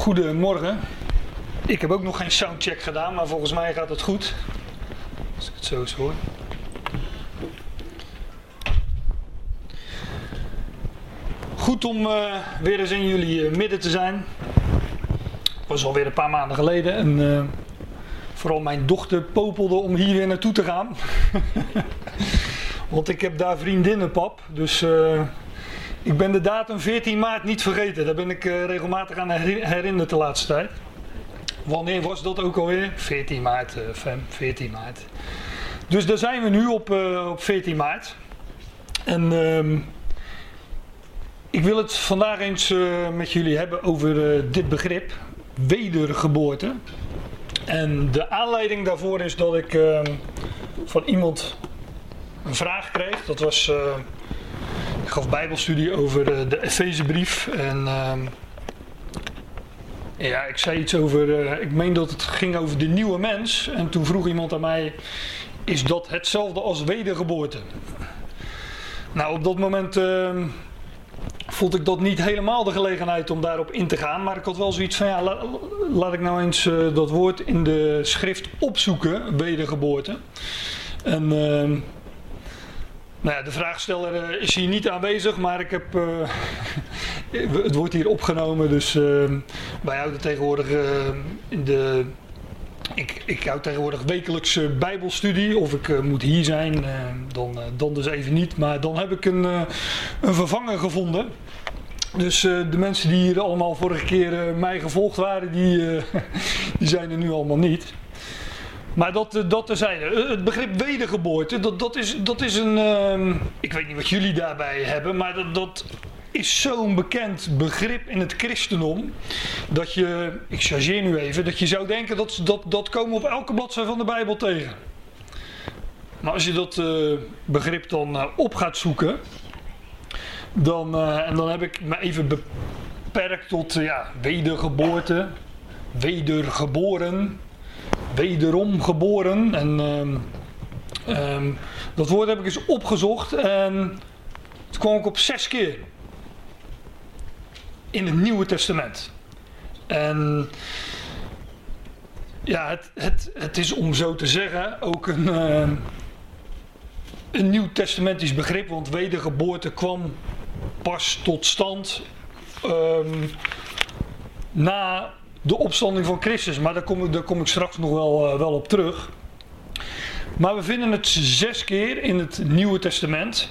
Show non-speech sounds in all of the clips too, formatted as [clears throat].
Goedemorgen. Ik heb ook nog geen soundcheck gedaan, maar volgens mij gaat het goed. Als ik het zo eens hoor. Goed om uh, weer eens in jullie uh, midden te zijn. Het was alweer een paar maanden geleden en uh, vooral mijn dochter popelde om hier weer naartoe te gaan. [laughs] Want ik heb daar vriendinnen, pap. Dus ik ben de datum 14 maart niet vergeten. Daar ben ik regelmatig aan herinnerd de laatste tijd. Wanneer was dat ook alweer? 14 maart, uh, fem, 14 maart. Dus daar zijn we nu op, uh, op 14 maart. En uh, ik wil het vandaag eens met jullie hebben over dit begrip, wedergeboorte. En de aanleiding daarvoor is dat ik ehm, van iemand een vraag kreeg. Dat was, gaf bijbelstudie over de Efezebrief en... ehm, ja, ik zei iets over. Uh, ik meen dat het ging over de nieuwe mens. En toen vroeg iemand aan mij: Is dat hetzelfde als wedergeboorte? Nou, op dat moment uh, vond ik dat niet helemaal de gelegenheid om daarop in te gaan. Maar ik had wel zoiets van: ja, la, laat ik nou eens uh, dat woord in de schrift opzoeken: wedergeboorte. En. ehm, nou ja, de vraagsteller is hier niet aanwezig, maar ik heb, uh, [laughs] het wordt hier opgenomen, dus uh, wij houden tegenwoordig uh, in de, ik, ik houd tegenwoordig wekelijks bijbelstudie, of ik moet hier zijn, dan, dan dus even niet, maar dan heb ik een, een vervanger gevonden. Dus de mensen die hier allemaal vorige keer mij gevolgd waren, die, [laughs] die zijn er nu allemaal niet. Maar dat, dat terzijde. Het begrip wedergeboorte, dat, dat, is, dat is een. Uh, ik weet niet wat jullie daarbij hebben, maar dat, dat is zo'n bekend begrip in het christendom. Dat je, ik chargeer nu even, dat je zou denken dat dat, dat komen op elke bladzijde van de Bijbel tegen. Maar als je dat uh, begrip dan op gaat zoeken, dan, en dan heb ik me even beperkt tot ja, wedergeboorte, wedergeboren wederom geboren. En um, um, dat woord heb ik eens opgezocht en toen kwam ik op zes keer in het Nieuwe Testament. En ja, het, het, het is om zo te zeggen ook een, uh, een nieuw testamentisch begrip, want wedergeboorte kwam pas tot stand na de opstanding van Christus. Maar daar kom ik, daar kom ik straks nog wel, uh, wel op terug. Maar we vinden het zes keer in het Nieuwe Testament.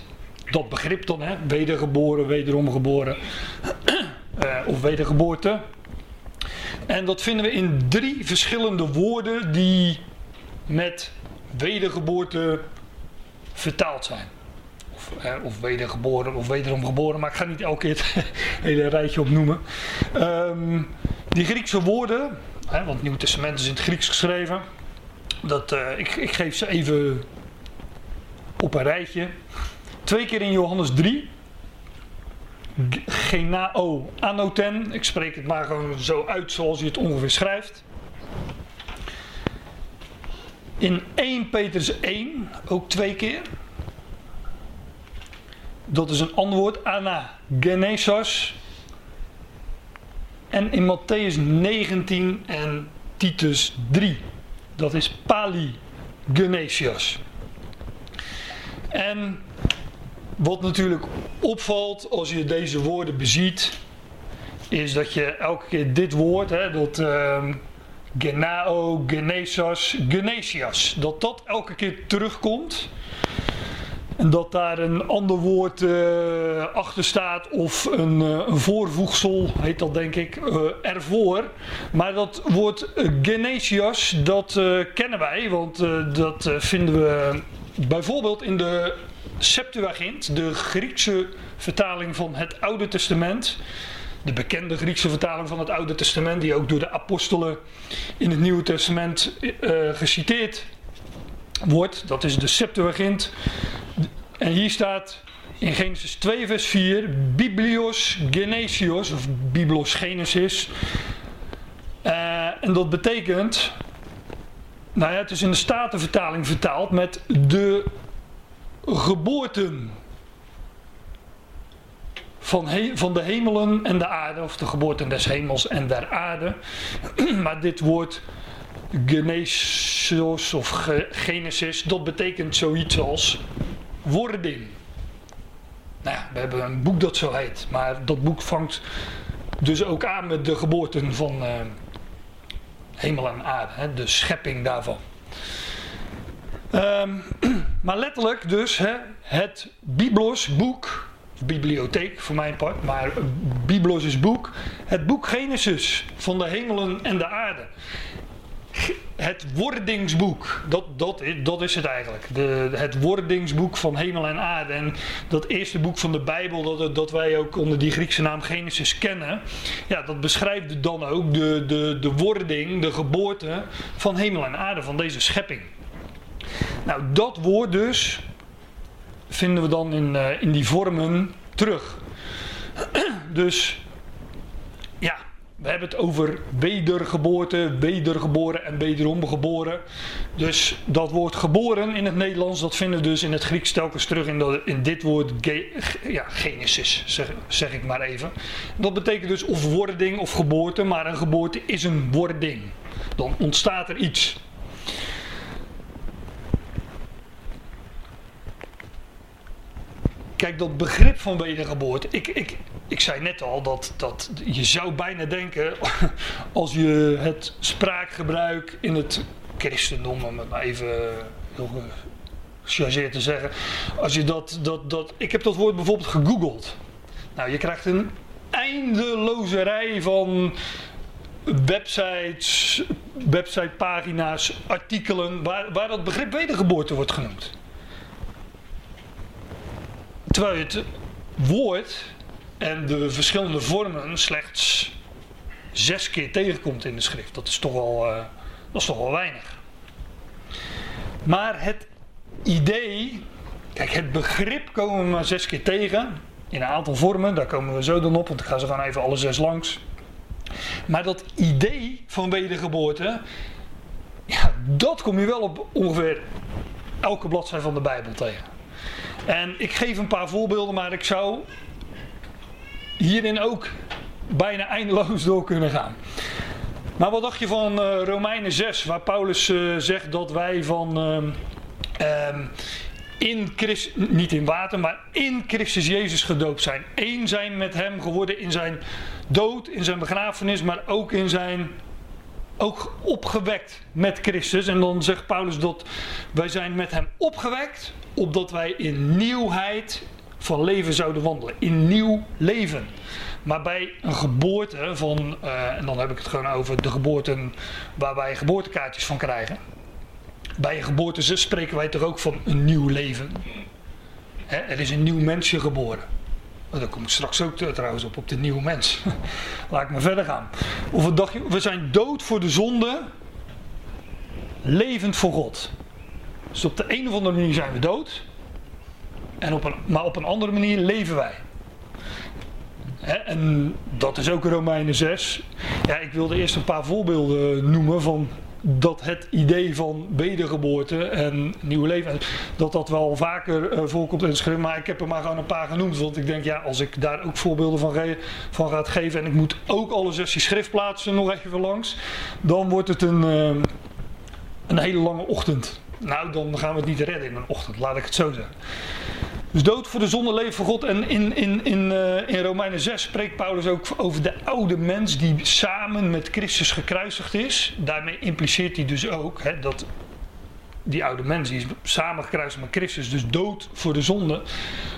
Dat begrip dan, hè? wedergeboren, wederom geboren. uh, [clears throat] of wedergeboorte. En dat vinden we in drie verschillende woorden die met wedergeboorte vertaald zijn. Of, eh, of wedergeboren of wederom geboren, maar ik ga niet elke keer het [laughs] hele rijtje opnoemen. Um, die Griekse woorden, hè, want het Nieuwe Testament is in het Grieks geschreven, dat, uh, ik, ik geef ze even op een rijtje. Twee keer in Johannes 3. Genao anoten. Ik spreek het maar gewoon zo uit zoals je het ongeveer schrijft. In 1 Petrus 1 ook twee keer. Dat is een antwoord. Ana genesos. En in Matthäus 19 en Titus 3. Dat is Pali Genesias. En wat natuurlijk opvalt als je deze woorden beziet, is dat je elke keer dit woord, hè, dat uh, genao, genesas, genesias, dat dat elke keer terugkomt. Dat daar een ander woord uh, achter staat of een, uh, een, voorvoegsel, heet dat denk ik, uh, ervoor. Maar dat woord genesias, dat kennen wij, want dat vinden we bijvoorbeeld in de Septuagint, de Griekse vertaling van het Oude Testament. De bekende Griekse vertaling van het Oude Testament, die ook door de apostelen in het Nieuwe Testament geciteerd wordt. Dat is de Septuagint. En hier staat in Genesis 2 vers 4 Biblios Genesios of Biblos Genesis. Uh, en dat betekent, nou ja, het is in de Statenvertaling vertaald met de geboorten van, van de hemelen en de aarde, of de geboorte des hemels en der aarde. [clears throat] maar dit woord Genesis of Genesis, dat betekent zoiets als wording. Nou we hebben een boek dat zo heet, maar dat boek vangt dus ook aan met de geboorten van uh, hemel en aarde, hè, de schepping daarvan. Um, [clears throat] maar letterlijk dus hè, het Biblos boek, bibliotheek voor mijn part, maar Biblos is boek, het boek Genesis van de hemelen en de aarde het wordingsboek, dat, dat, dat is het eigenlijk. De, het wordingsboek van hemel en aarde. En dat eerste boek van de Bijbel, dat, dat wij ook onder die Griekse naam Genesis kennen, ja, dat beschrijft dan ook de, de, de wording, de geboorte van hemel en aarde, van deze schepping. Nou, dat woord dus vinden we dan in, uh, in die vormen terug. [clears throat] dus ja, we hebben het over wedergeboorte, wedergeboren en wederom geboren. Dus dat woord geboren in het Nederlands, dat vinden we dus in het Grieks telkens terug in, in dit woord ja, Genesis, zeg, zeg ik maar even. Dat betekent dus of wording of geboorte, maar een geboorte is een wording. Dan ontstaat er iets. Kijk, dat begrip van wedergeboorte. Ik, ik, ik zei net al dat, dat je zou bijna denken. [laughs] als je het spraakgebruik in het christendom, om het maar even heel gechargeerd te zeggen. Als je dat, dat, dat. Ik heb dat woord bijvoorbeeld gegoogeld. Nou, je krijgt een eindeloze rij van websites, websitepagina's, artikelen waar, waar dat begrip wedergeboorte wordt genoemd. Terwijl je het woord en de verschillende vormen slechts zes keer tegenkomt in de schrift. Dat is toch wel, uh, dat is toch wel weinig. Maar het idee, kijk, het begrip komen we maar zes keer tegen. In een aantal vormen, daar komen we zo dan op, want ik ga ze gewoon even alle zes langs. Maar dat idee van wedergeboorte, ja, dat kom je wel op ongeveer elke bladzijde van de Bijbel tegen. En ik geef een paar voorbeelden, maar ik zou hierin ook bijna eindeloos door kunnen gaan. Maar wat dacht je van uh, Romeinen 6, waar Paulus uh, zegt dat wij van uh, in Christus, niet in water, maar in Christus Jezus gedoopt zijn. Eén zijn met hem geworden in zijn dood, in zijn begrafenis, maar ook in zijn ook opgewekt met Christus. En dan zegt Paulus dat wij zijn met hem opgewekt, opdat wij in nieuwheid van leven zouden wandelen. In nieuw leven. Maar bij een geboorte van, uh, en dan heb ik het gewoon over de geboorten waar wij geboortekaartjes van krijgen. Bij een geboorte spreken wij toch ook van een nieuw leven. Hè, er is een nieuw mensje geboren. Oh, daar kom ik straks ook trouwens op, op de nieuwe mens. [laughs] Laat ik maar verder gaan. Of wat dacht we zijn dood voor de zonde, levend voor God. Dus op de een of andere manier zijn we dood. En op een, maar op een andere manier leven wij. en dat is ook Romeinen 6. Ja, ik wilde eerst een paar voorbeelden noemen van dat het idee van wedergeboorte en nieuw leven, dat dat wel vaker uh, voorkomt in schrift. Maar ik heb er maar gewoon een paar genoemd. Want ik denk, ja, als ik daar ook voorbeelden van, van ga geven en ik moet ook alle 16 schriftplaatsen nog even langs, dan wordt het een, uh, een hele lange ochtend. Nou, dan gaan we het niet redden in een ochtend, laat ik het zo zeggen. Dus dood voor de zonde, leven voor God. En in, in, in, uh, in Romeinen 6 spreekt Paulus ook over de oude mens die samen met Christus gekruisigd is. Daarmee impliceert hij dus ook hè, dat die oude mens die is samen gekruisigd met Christus, dus dood voor de zonde,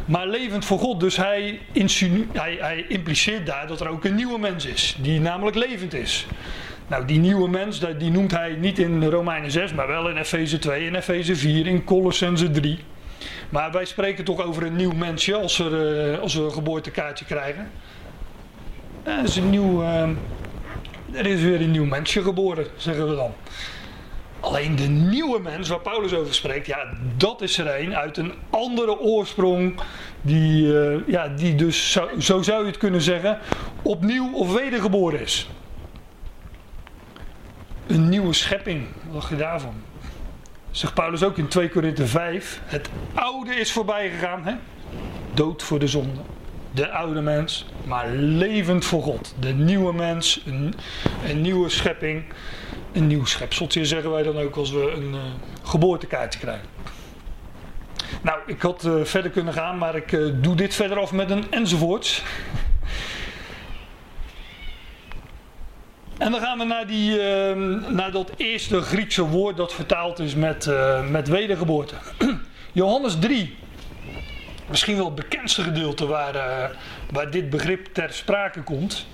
maar levend voor God. Dus hij, hij, hij impliceert daar dat er ook een nieuwe mens is, die namelijk levend is. Nou, die nieuwe mens, die noemt hij niet in Romeinen 6, maar wel in Efeze 2, in Efeze 4, in Colossense 3. Maar wij spreken toch over een nieuw mensje als, er, uh, als we een geboortekaartje krijgen. Er is, een nieuw, uh, er is weer een nieuw mensje geboren, zeggen we dan. Alleen de nieuwe mens waar Paulus over spreekt, ja, dat is er een uit een andere oorsprong. Die, uh, ja, die dus, zo, zo zou je het kunnen zeggen, opnieuw of wedergeboren is. Een nieuwe schepping, wat dacht je daarvan? Zegt Paulus ook in 2 Korinthe 5. Het oude is voorbij gegaan. Hè? Dood voor de zonde. de oude mens, maar levend voor God. De nieuwe mens, een, een nieuwe schepping, een nieuw schepseltje zeggen wij dan ook als we een uh, geboortekaartje krijgen. Nou, ik had uh, verder kunnen gaan, maar ik uh, doe dit verder af met een enzovoorts. En dan gaan we naar, die, uh, naar dat eerste Griekse woord dat vertaald is met, uh, met wedergeboorte. [clears throat] Johannes 3. Misschien wel het bekendste gedeelte waar, uh, waar dit begrip ter sprake komt.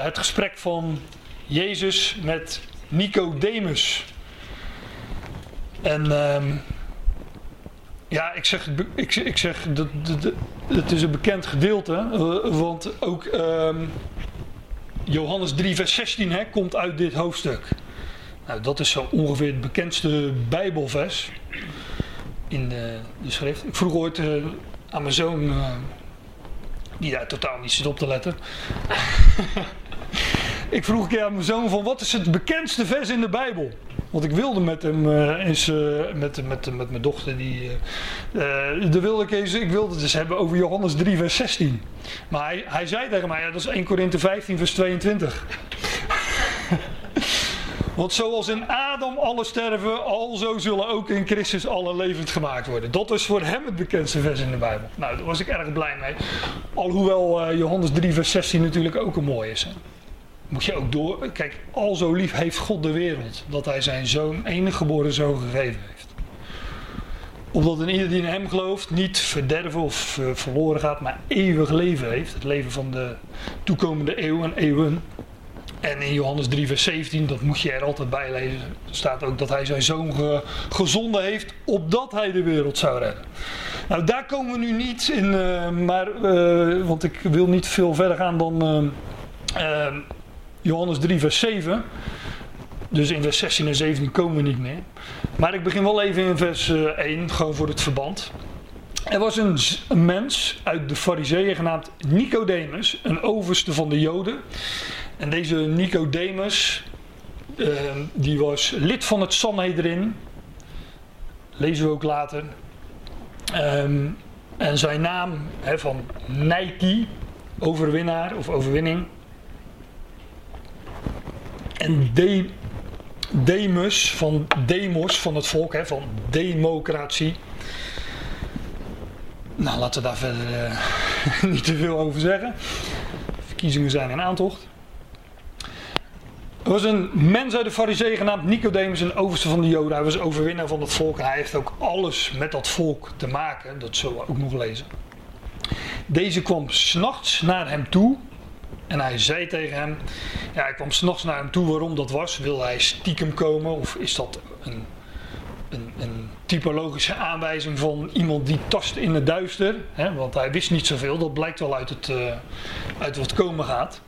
het gesprek van Jezus met Nicodemus. En ehm, ja, ik zeg, ik, ik zeg dat, het is een bekend gedeelte, want ook um, Johannes 3, vers 16 hè, komt uit dit hoofdstuk. Nou, dat is zo ongeveer het bekendste Bijbelvers in de, de schrift. Ik vroeg ooit uh, aan mijn zoon, uh, die daar totaal niet zit op te letten. [laughs] ik vroeg een keer aan mijn zoon van wat is het bekendste vers in de Bijbel? Want ik wilde met hem uh, eens, uh, met, met, met mijn dochter, die, uh, de wilde ik, eens, ik wilde het dus hebben over Johannes 3 vers 16. Maar hij, hij zei tegen mij, ja, dat is 1 Korinthe 15 vers 22. [laughs] Want zoals in Adam alle sterven, alzo zullen ook in Christus alle levend gemaakt worden. Dat is voor hem het bekendste vers in de Bijbel. Nou, daar was ik erg blij mee. Alhoewel Johannes 3 vers 16 natuurlijk ook een mooi is. Hè? Moet je ook door. Kijk, al zo lief heeft God de wereld. Dat hij zijn zoon, enige geboren zoon gegeven heeft. Opdat een ieder die in hem gelooft niet verderven of uh, verloren gaat, maar eeuwig leven heeft. Het leven van de toekomende eeuwen en eeuwen. En in Johannes 3, vers 17, dat moet je er altijd bij lezen, staat ook dat hij zijn zoon ge, gezonden heeft, opdat hij de wereld zou redden. Nou, daar komen we nu niet in, uh, maar, uh, want ik wil niet veel verder gaan dan Johannes 3, vers 7. Dus in vers 16 en 17 komen we niet meer. Maar ik begin wel even in vers 1, eh, gewoon voor het verband. Er was een, mens uit de Fariseeën genaamd Nicodemus, een overste van de Joden. En deze Nicodemus, uh, die was lid van het Sanhedrin. Lezen we ook later. Um, en zijn naam van Nike, overwinnaar of overwinning, en de, Demus van demos van het volk, hè, van democratie. Nou, laten we daar verder uh, [laughs] niet te veel over zeggen. Verkiezingen zijn in aantocht. Er was een mens uit de Fariseeën genaamd Nicodemus, een overste van de Joden. Hij was overwinnaar van het volk en hij heeft ook alles met dat volk te maken. Dat zullen we ook nog lezen. Deze kwam s'nachts naar hem toe en hij zei tegen hem, ja, hij kwam s'nachts naar hem toe waarom dat was. Wil hij stiekem komen of is dat een, een, een typologische aanwijzing van iemand die tast in het duister? Want hij wist niet zoveel, dat blijkt wel uit, het, uh, uit wat komen gaat.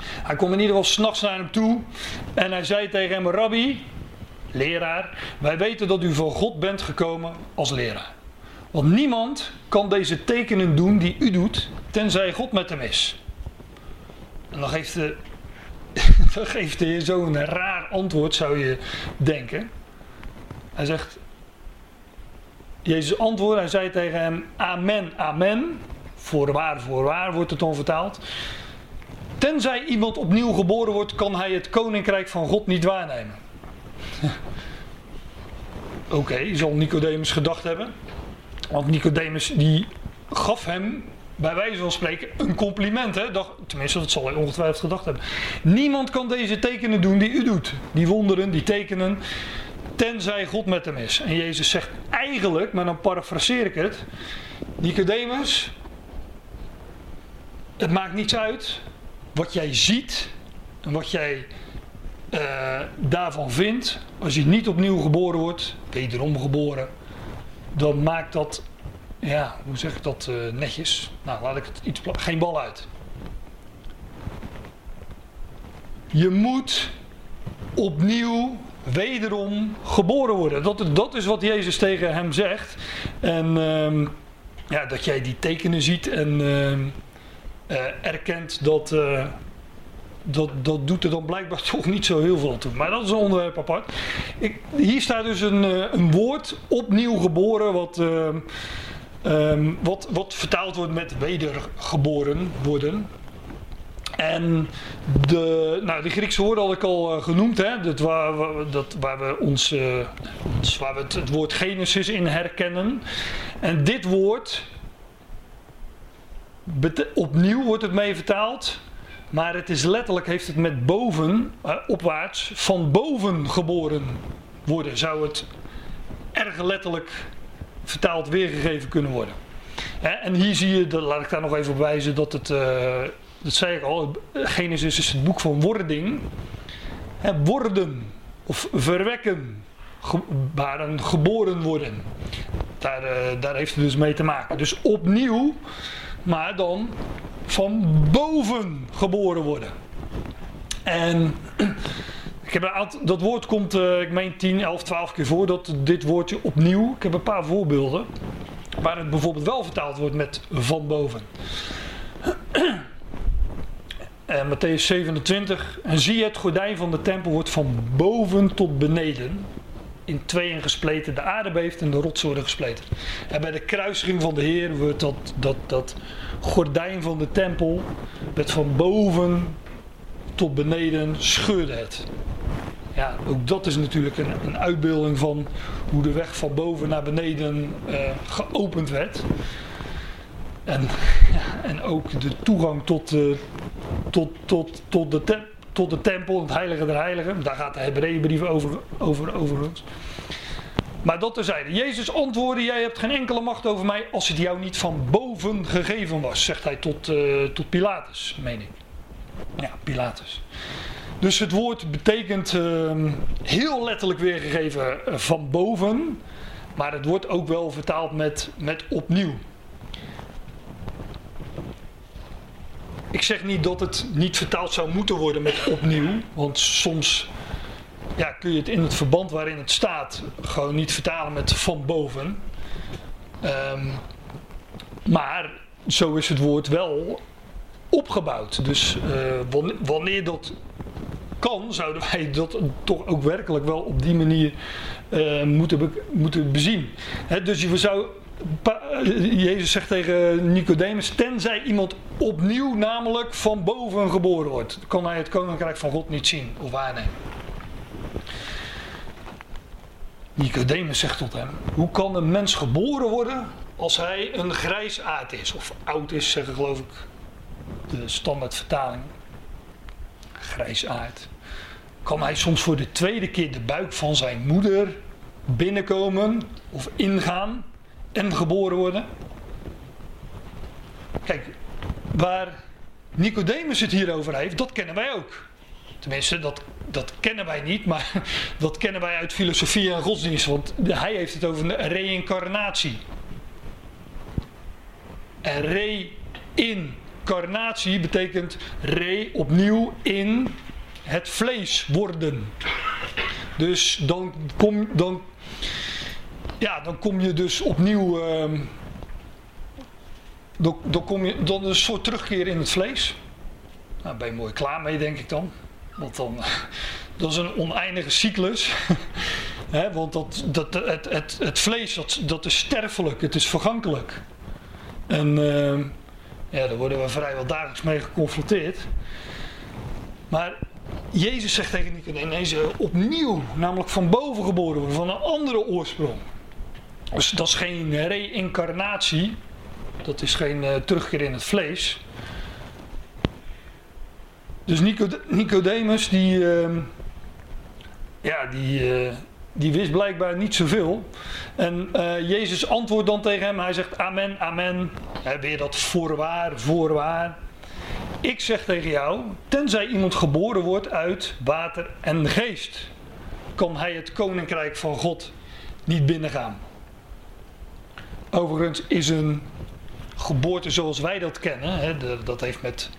Hij kwam in ieder geval s'nachts naar hem toe en hij zei tegen hem, Rabbi, leraar, wij weten dat u van God bent gekomen als leraar. Want niemand kan deze tekenen doen die u doet, tenzij God met hem is. En dan geeft de, [laughs] geeft heer zo'n raar antwoord, zou je denken. Hij zegt, Jezus antwoordde, hij zei tegen hem, amen, amen. Voorwaar, voorwaar wordt het dan vertaald. Tenzij iemand opnieuw geboren wordt, kan hij het koninkrijk van God niet waarnemen. [laughs] Oké, zal Nicodemus gedacht hebben. Want Nicodemus die gaf hem bij wijze van spreken een compliment. Hè? Tenminste, dat zal hij ongetwijfeld gedacht hebben. Niemand kan deze tekenen doen die u doet. Die wonderen, die tekenen. Tenzij God met hem is. En Jezus zegt eigenlijk, maar dan parafraseer ik het. Nicodemus, het maakt niets uit wat jij ziet en wat jij uh, daarvan vindt. Als je niet opnieuw geboren wordt, wederom geboren, dan maakt dat ja, hoe zeg ik dat uh, netjes? Nou, laat ik het iets Geen bal uit. Je moet opnieuw, wederom geboren worden. Dat, dat is wat Jezus tegen hem zegt. En uh, ja, dat jij die tekenen ziet en uh, uh, erkent dat, dat, dat doet er dan blijkbaar [laughs] toch niet zo heel veel toe. Maar dat is een onderwerp apart. Ik, hier staat dus een, een woord, opnieuw geboren, wat Ehm, wat, wat vertaald wordt met wedergeboren worden. En de, nou, de Griekse woorden had ik al uh, genoemd, hè? Dat waar, dat, waar we ons, ons, waar we het, woord Genesis in herkennen. En dit woord, opnieuw wordt het mee vertaald, maar het is letterlijk, heeft het met boven, uh, opwaarts, van boven geboren worden, zou het erg letterlijk vertaald weergegeven kunnen worden. En hier zie je, laat ik daar nog even op wijzen, dat het, uh, dat zei ik al, Genesis is het boek van wording. worden of verwekken, baren, geboren worden. Daar, uh, daar heeft het dus mee te maken. Dus opnieuw, maar dan van boven geboren worden. En heb dat woord komt, uh, ik meen 10, 11, 12 keer voor, dat dit woordje opnieuw. Ik heb een paar voorbeelden waar het bijvoorbeeld wel vertaald wordt met van boven. En Matthäus 27. En zie het gordijn van de tempel wordt van boven tot beneden in tweeën gespleten. De aarde beeft en de rotsen worden gespleten. En bij de kruisiging van de Heer wordt dat, dat, dat gordijn van de tempel werd van boven tot beneden scheurde het. Ja, ook dat is natuurlijk een, een uitbeelding van hoe de weg van boven naar beneden uh, geopend werd. En, ja, en ook de toegang tot, uh, tot, tot, tot, de te, tot de tempel, het heilige der heiligen. Daar gaat de Hebreeënbrief over, over overigens. Maar dat terzijde. Jezus antwoordde, jij hebt geen enkele macht over mij als het jou niet van boven gegeven was, zegt hij tot, uh, tot Pilatus, meen ik. Ja, Pilatus. Dus het woord betekent uh, heel letterlijk weergegeven uh, van boven, maar het wordt ook wel vertaald met, met opnieuw. Ik zeg niet dat het niet vertaald zou moeten worden met opnieuw, want soms ja, kun je het in het verband waarin het staat gewoon niet vertalen met van boven. Um, maar zo is het woord wel opgebouwd. Dus uh, wanneer dat kan, zouden wij dat toch ook werkelijk wel op die manier uh, moeten, moeten bezien. Dus je zou Jezus zegt tegen Nicodemus: Tenzij iemand opnieuw, namelijk van boven geboren wordt, kan hij het koninkrijk van God niet zien of waarnemen. Nicodemus zegt tot hem: Hoe kan een mens geboren worden als hij een grijsaard is? Of oud is, zeggen geloof ik de standaardvertaling. Grijsaard. Kan hij soms voor de tweede keer de buik van zijn moeder binnenkomen of ingaan en geboren worden? Kijk, waar Nicodemus het hier over heeft, dat kennen wij ook. Tenminste, dat, dat kennen wij niet, maar [laughs] dat kennen wij uit filosofie en godsdienst. Want hij heeft het over een reïncarnatie. En reïncarnatie betekent re opnieuw in het vlees worden. Dus dan kom, dan, ja, dan kom je dus opnieuw. Uh, dan, dan, kom je, dan een soort terugkeer in het vlees. Nou, ben je mooi klaar mee, denk ik dan. Want dan, [laughs] dat is een oneindige cyclus. [laughs] Want dat, dat, het, het, het vlees dat, dat is sterfelijk, het is vergankelijk. En uh, ja, daar worden we vrijwel dagelijks mee geconfronteerd. Maar Jezus zegt tegen Nicodemus opnieuw, namelijk van boven geboren worden, van een andere oorsprong. Dus dat is geen reïncarnatie, dat is geen uh, terugkeer in het vlees. Dus Nicodemus, die, uh, ja, die, uh, die wist blijkbaar niet zoveel. En uh, Jezus antwoordt dan tegen hem, hij zegt amen, amen. He, weer dat voorwaar, voorwaar. Ik zeg tegen jou, tenzij iemand geboren wordt uit water en geest, kan hij het koninkrijk van God niet binnengaan. Overigens is een geboorte zoals wij dat kennen, hè, dat heeft met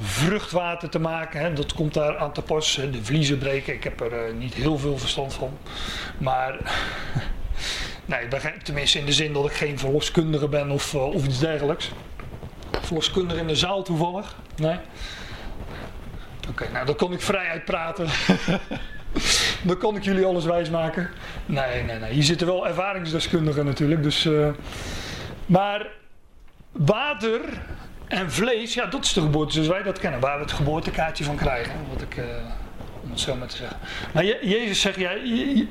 vruchtwater te maken. Hè. Dat komt daar aan te pas. De vliezen breken. Ik heb er uh, niet heel veel verstand van. Maar. [laughs] nee, tenminste in de zin dat ik geen verloskundige ben of, uh, of iets dergelijks. Verloskundige in de zaal toevallig. Nee. Oké, nou dan kon ik vrij uitpraten. [laughs] dan kan ik jullie alles wijsmaken. Nee, nee, nee. Hier zitten wel ervaringsdeskundigen natuurlijk. Dus. Uh, Maar water en vlees, ja, dat is de geboorte zoals wij dat kennen. Waar we het geboortekaartje van krijgen. Wat ik, uh, om het zo maar te zeggen. Maar Jezus zegt, ja,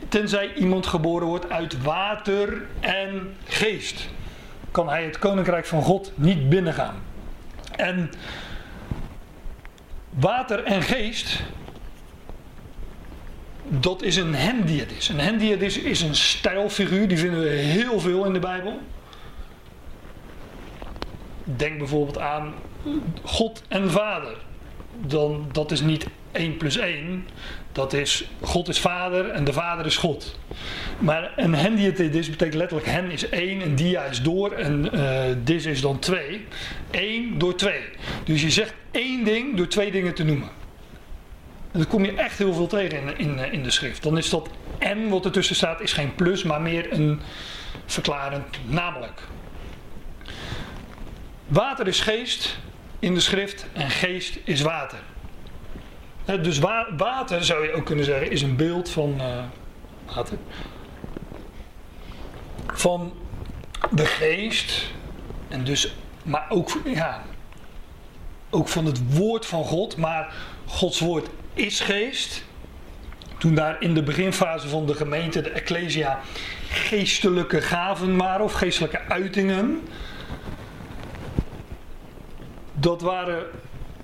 tenzij iemand geboren wordt uit water en geest, kan hij het koninkrijk van God niet binnengaan. En water en geest, dat is een hendiadis. Een hendiadis is een stijlfiguur, die vinden we heel veel in de Bijbel. Denk bijvoorbeeld aan God en Vader. Dan, dat is niet 1 plus 1. Dat is God is Vader en de Vader is God. Maar een hendiadis betekent letterlijk hen is 1 en dia is door en uh, dis is dan 2. 1 door 2. Dus je zegt één ding door twee dingen te noemen. En dat kom je echt heel veel tegen in, in, in de schrift. Dan is dat en wat ertussen staat is geen plus, maar meer een verklarend namelijk. Water is geest in de schrift en geest is water. Dus water zou je ook kunnen zeggen is een beeld van uh, water. Van de geest. En dus, maar ook, ja, ook van het woord van God. Maar Gods woord is geest. Toen daar in de beginfase van de gemeente, de Ecclesia, geestelijke gaven waren of geestelijke uitingen dat waren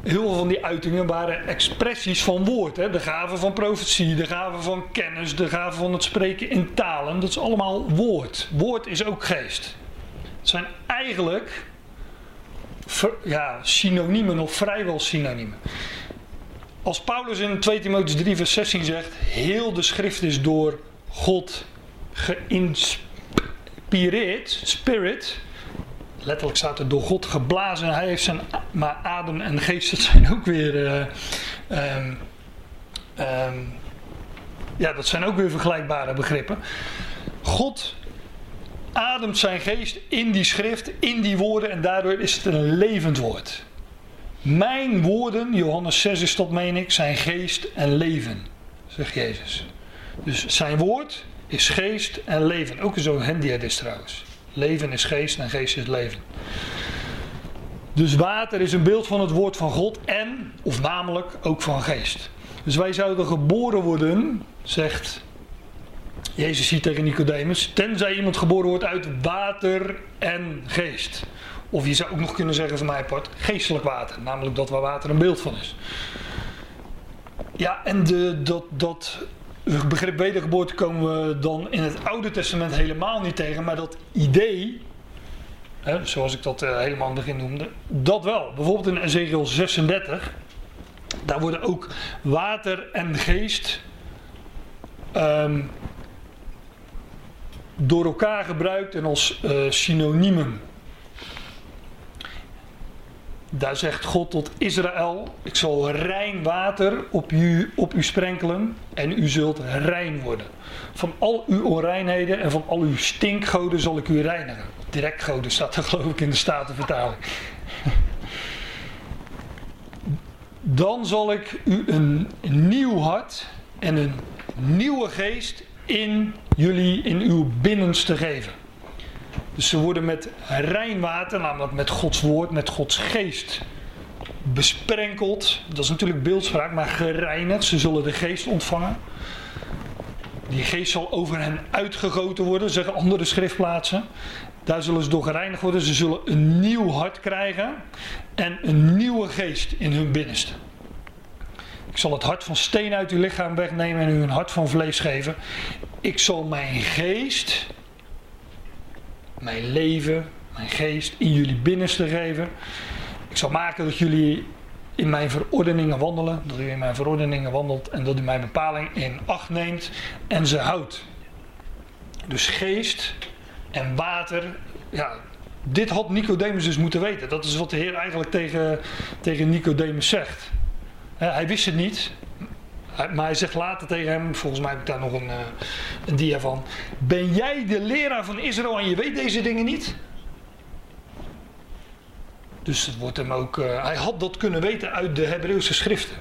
heel veel van die uitingen waren expressies van woord. Hè? De gave van profetie, de gave van kennis, de gave van het spreken in talen. Dat is allemaal woord. Woord is ook geest. Het zijn eigenlijk ja, synoniemen of vrijwel synoniemen. Als Paulus in 2 Timotheus 3 vers 16 zegt, heel de schrift is door God geïnspireerd, spirit, letterlijk staat er door God geblazen. Hij heeft zijn, maar adem en geest, dat zijn ook weer, uh, um, ja, dat zijn ook weer vergelijkbare begrippen. God ademt zijn geest in die schrift, in die woorden en daardoor is het een levend woord. Mijn woorden, Johannes 6 is dat meen ik, zijn geest en leven, zegt Jezus. Dus zijn woord is geest en leven. Ook zo'n handy is trouwens. Leven is geest en geest is leven. Dus water is een beeld van het woord van God en, of namelijk, ook van geest. Dus wij zouden geboren worden, zegt Jezus hier tegen Nicodemus, tenzij iemand geboren wordt uit water en geest. Of je zou ook nog kunnen zeggen van mij apart, geestelijk water, namelijk dat waar water een beeld van is. Ja, en de, dat, dat het begrip wedergeboorte komen we dan in het Oude Testament helemaal niet tegen, maar dat idee, hè, zoals ik dat uh, helemaal aan het begin noemde, dat wel. Bijvoorbeeld in Ezekiel 36, daar worden ook water en geest um, door elkaar gebruikt en als uh, synoniemen. Daar zegt God tot Israël: Ik zal rein water op u, op u sprenkelen en u zult rein worden. Van al uw onreinheden en van al uw stinkgoden zal ik u reinigen. Directgoden staat er geloof ik in de Statenvertaling. Dan zal ik u een nieuw hart en een nieuwe geest in jullie, in uw binnenste geven. Dus ze worden met rein water, namelijk met Gods woord, met Gods geest besprenkeld. Dat is natuurlijk beeldspraak, maar gereinigd. Ze zullen de geest ontvangen. Die geest zal over hen uitgegoten worden, zeggen andere schriftplaatsen. Daar zullen ze door gereinigd worden. Ze zullen een nieuw hart krijgen en een nieuwe geest in hun binnenste. Ik zal het hart van steen uit uw lichaam wegnemen en u een hart van vlees geven. Ik zal mijn geest mijn leven, mijn geest in jullie binnenste geven. Ik zal maken dat jullie in mijn verordeningen wandelen, dat u in mijn verordeningen wandelt en dat u mijn bepaling in acht neemt en ze houdt. Dus geest en water, ja, dit had Nicodemus dus moeten weten. Dat is wat de Heer eigenlijk tegen, tegen Nicodemus zegt. Hij wist het niet, maar hij zegt later tegen hem, volgens mij heb ik daar nog een, uh, een dia van. Ben jij de leraar van Israël en je weet deze dingen niet? Dus het wordt hem ook, uh, hij had dat kunnen weten uit de Hebreeuwse schriften.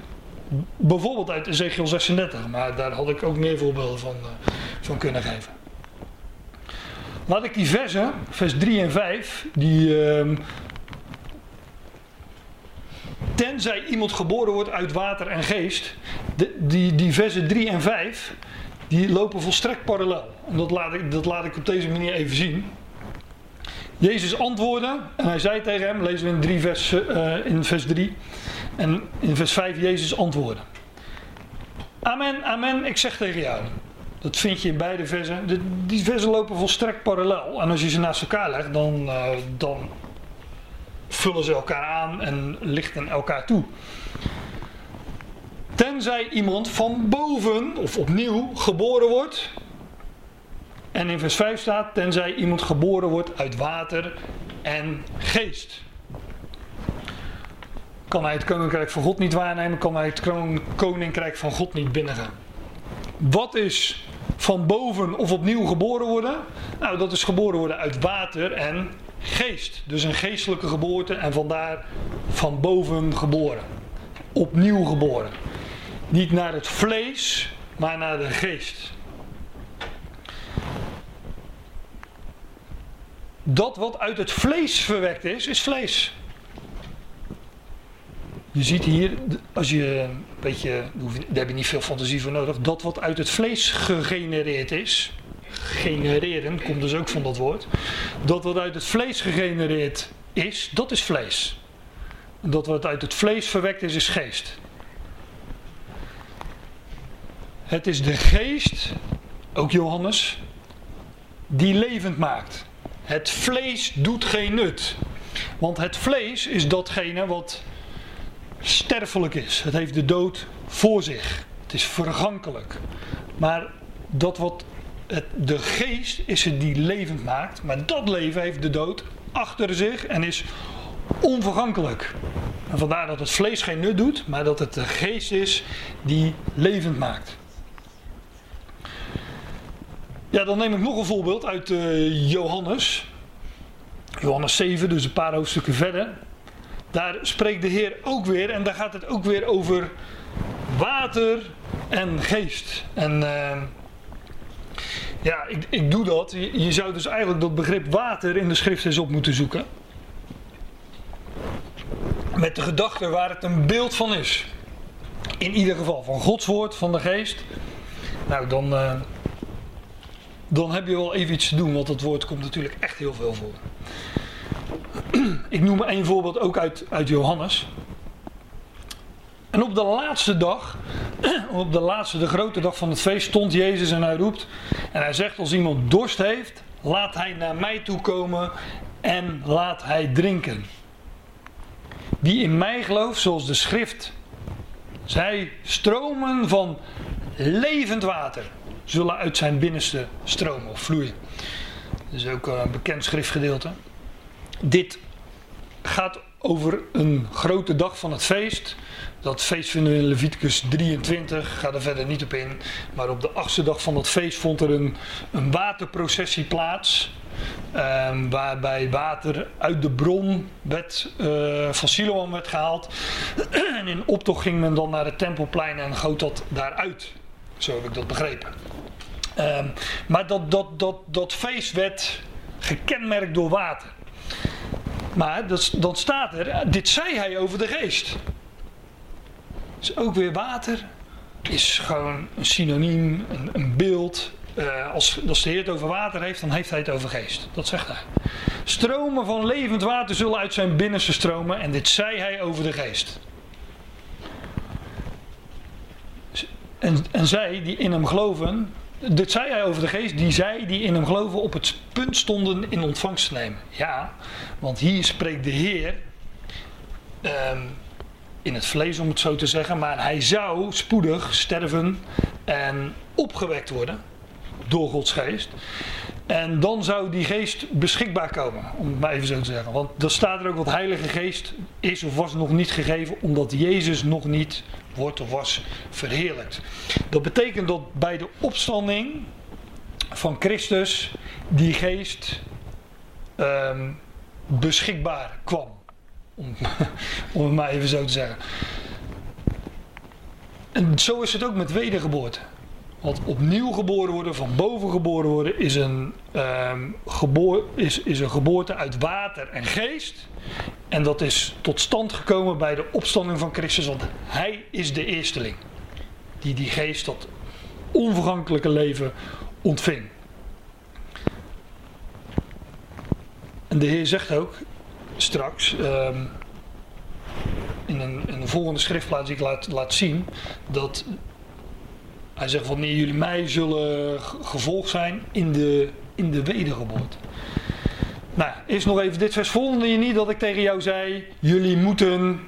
Bijvoorbeeld uit Ezekiel 36, maar daar had ik ook meer voorbeelden van, van kunnen geven. Laat ik die versen, vers 3 en 5, die. ehm, tenzij iemand geboren wordt uit water en geest. De, die, die versen 3 en 5, die lopen volstrekt parallel. En dat laat, ik, dat laat ik op deze manier even zien. Jezus antwoordde en hij zei tegen hem, lezen we in, 3 vers, eh, in vers 3. En in vers 5 Jezus antwoordde. Amen, amen, ik zeg tegen jou. Dat vind je in beide versen. Die versen lopen volstrekt parallel. En als je ze naast elkaar legt, dan, eh, dan vullen ze elkaar aan en lichten elkaar toe. Tenzij iemand van boven of opnieuw geboren wordt. En in vers 5 staat: tenzij iemand geboren wordt uit water en geest. Kan hij het koninkrijk van God niet waarnemen, kan hij het kon- koninkrijk van God niet binnengaan. Wat is van boven of opnieuw geboren worden? Nou, dat is geboren worden uit water en geest. Dus een geestelijke geboorte en vandaar van boven geboren. Opnieuw geboren. Niet naar het vlees, maar naar de geest. Dat wat uit het vlees verwekt is, is vlees. Je ziet hier, als je een beetje, daar heb je niet veel fantasie voor nodig, dat wat uit het vlees gegenereerd is, genereren komt dus ook van dat woord, dat wat uit het vlees gegenereerd is, dat is vlees. Dat wat uit het vlees verwekt is, is geest. Het is de geest, ook Johannes, die levend maakt. Het vlees doet geen nut. Want het vlees is datgene wat sterfelijk is. Het heeft de dood voor zich. Het is vergankelijk. Maar dat wat het, de geest is het die levend maakt. Maar dat leven heeft de dood achter zich en is onvergankelijk. En vandaar dat het vlees geen nut doet, maar dat het de geest is die levend maakt. Ja, dan neem ik nog een voorbeeld uit eh, Johannes. Johannes 7, dus een paar hoofdstukken verder. Daar spreekt de Heer ook weer en daar gaat het ook weer over water en geest. En eh, ja, ik, ik doe dat. Je, zou dus eigenlijk dat begrip water in de schrift eens op moeten zoeken. Met de gedachte waar het een beeld van is. In ieder geval van Gods woord, van de geest. Nou, dan, eh, dan heb je wel even iets te doen, want dat woord komt natuurlijk echt heel veel voor. [clears throat] Ik noem één voorbeeld ook uit, uit Johannes. En op de laatste dag, [clears throat] op de laatste, de grote dag van het feest, stond Jezus en hij roept. En hij zegt: Als iemand dorst heeft, laat hij naar mij toe komen en laat hij drinken. Wie in mij gelooft, zoals de schrift zij stromen van levend water zullen uit zijn binnenste stromen of vloeien. Dat is ook een bekend schriftgedeelte. Dit gaat over een grote dag van het feest. Dat feest vinden we in Leviticus 23, ga er verder niet op in. Maar op de achtste dag van dat feest vond er een, een waterprocessie plaats. ehm, waarbij water uit de bron werd, eh, van Siloam werd gehaald. [clears throat] en in optocht ging men dan naar het tempelplein en goot dat daaruit. Zo heb ik dat begrepen. Ehm, maar dat, dat, dat, dat feest werd gekenmerkt door water. Maar dat, dan staat er, dit zei hij over de geest. Dus ook weer water is gewoon een synoniem, een, een beeld. Eh, als, als de Heer het over water heeft, dan heeft hij het over geest. Dat zegt hij. Stromen van levend water zullen uit zijn binnenste stromen. En dit zei hij over de geest. En, en zij die in hem geloven, dit zei hij over de geest, die zij die in hem geloven op het punt stonden in ontvangst te nemen. Ja, want hier spreekt de Heer ehm, in het vlees om het zo te zeggen, maar hij zou spoedig sterven en opgewekt worden door Gods geest. En dan zou die geest beschikbaar komen, om het maar even zo te zeggen. Want er staat er ook wat Heilige Geest is of was nog niet gegeven, omdat Jezus nog niet wordt of was verheerlijkt. Dat betekent dat bij de opstanding van Christus die geest ehm, beschikbaar kwam. Om, het maar even zo te zeggen. En zo is het ook met wedergeboorte. Want opnieuw geboren worden, van boven geboren worden, is een, ehm, is, is een geboorte uit water en geest. En dat is tot stand gekomen bij de opstanding van Christus, want Hij is de eersteling. Die die geest, dat onvergankelijke leven ontving. En de Heer zegt ook straks, ehm, in, een, volgende schriftplaats die ik laat, laat zien, dat hij zegt wanneer jullie mij zullen gevolgd zijn in de, in de wedergeboorte. Nou, is nog even dit vers. Volgende je niet dat ik tegen jou zei, jullie moeten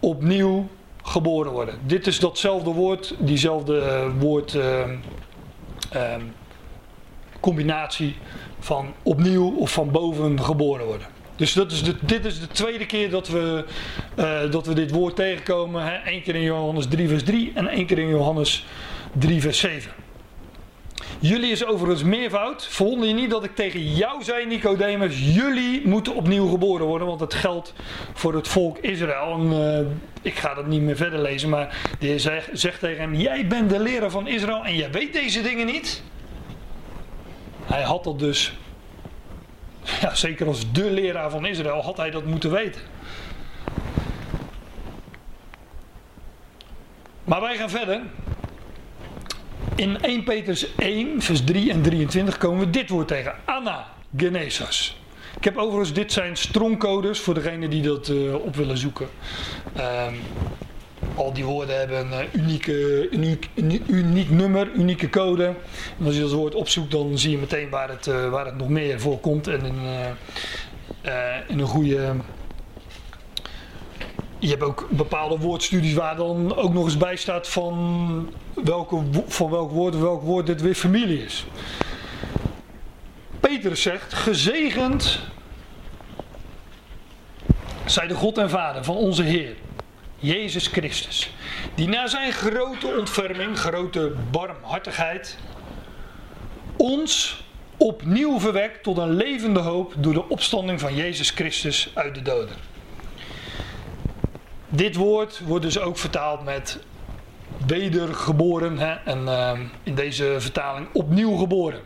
opnieuw geboren worden. Dit is datzelfde woord, diezelfde uh, woord uh, uh, combinatie van opnieuw of van boven geboren worden. Dus dat is dit is de tweede keer dat we, uh, dat we dit woord tegenkomen. Eén keer in Johannes 3 vers 3 en één keer in Johannes 3 vers 7. Jullie is overigens meervoud. Verwonder je niet dat ik tegen jou zei, Nicodemus, jullie moeten opnieuw geboren worden, want het geldt voor het volk Israël. En, uh, ik ga dat niet meer verder lezen, maar de Heer zegt, zegt tegen hem, jij bent de leraar van Israël en jij weet deze dingen niet. Hij had dat dus, [laughs] ja, zeker als de leraar van Israël, had hij dat moeten weten. Maar wij gaan verder. In 1 Petrus 1, vers 3 en 23 komen we dit woord tegen. Anna Genesas. Ik heb overigens, dit zijn strongcodes voor degenen die dat uh, op willen zoeken. Um, al die woorden hebben een uh, unieke, uniek, uniek nummer, unieke code. En als je dat woord opzoekt, dan zie je meteen waar het, uh, waar het nog meer voorkomt. En in, in een goede je hebt ook bepaalde woordstudies waar dan ook nog eens bij staat van, welke, van welk woord welk woord dit weer familie is. Petrus zegt, gezegend zij de God en Vader van onze Heer, Jezus Christus, die na zijn grote ontferming, grote barmhartigheid, ons opnieuw verwekt tot een levende hoop door de opstanding van Jezus Christus uit de doden. Dit woord wordt dus ook vertaald met wedergeboren hè? en uh, in deze vertaling opnieuw geboren.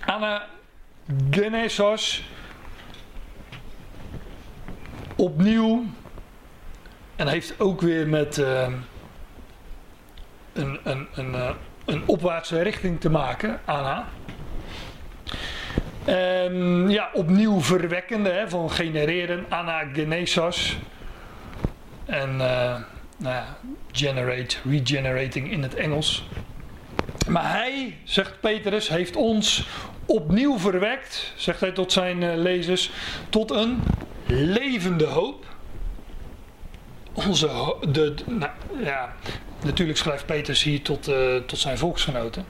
Anagenesos opnieuw en heeft ook weer met uh, een, een, een, uh, een opwaartse richting te maken, Anna. En ja, opnieuw verwekkende hè, van genereren, anagenesos. En uh, nou ja, generate, regenerating in het Engels. Maar hij, zegt Petrus, heeft ons opnieuw verwekt, zegt hij tot zijn uh, lezers, tot een levende hoop. Onze, de, nou, ja, natuurlijk schrijft Petrus hier tot, uh, tot zijn volksgenoten.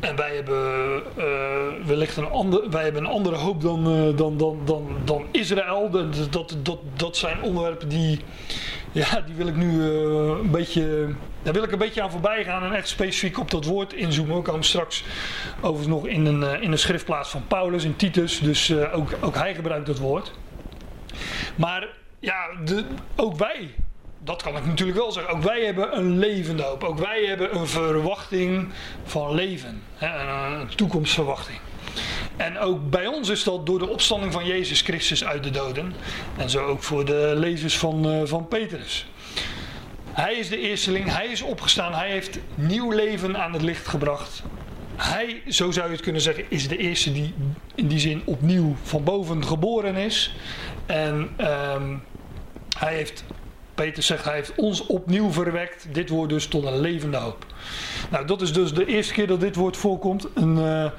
En wij hebben uh, wellicht een, ander, wij hebben een andere hoop dan, uh, dan, dan, dan, dan Israël. Dat, dat, dat, zijn onderwerpen die, ja, die wil ik nu een beetje, wil ik een beetje aan voorbij gaan en echt specifiek op dat woord inzoomen. We komen straks overigens nog in een, in een schriftplaats van Paulus, in Titus, dus ook, ook hij gebruikt dat woord. Maar ja, de, ook wij dat kan ik natuurlijk wel zeggen. Ook wij hebben een levende hoop. Ook wij hebben een verwachting van leven. Hè, een toekomstverwachting. En ook bij ons is dat door de opstanding van Jezus Christus uit de doden. En zo ook voor de lezers van, uh, van Petrus. Hij is de eersteling, hij is opgestaan, hij heeft nieuw leven aan het licht gebracht. Hij, zo zou je het kunnen zeggen, is de eerste die in die zin opnieuw van boven geboren is. En um, hij heeft Peter zegt, hij heeft ons opnieuw verwekt. Dit wordt dus tot een levende hoop. Nou, dat is dus de eerste keer dat dit woord voorkomt. En, uh,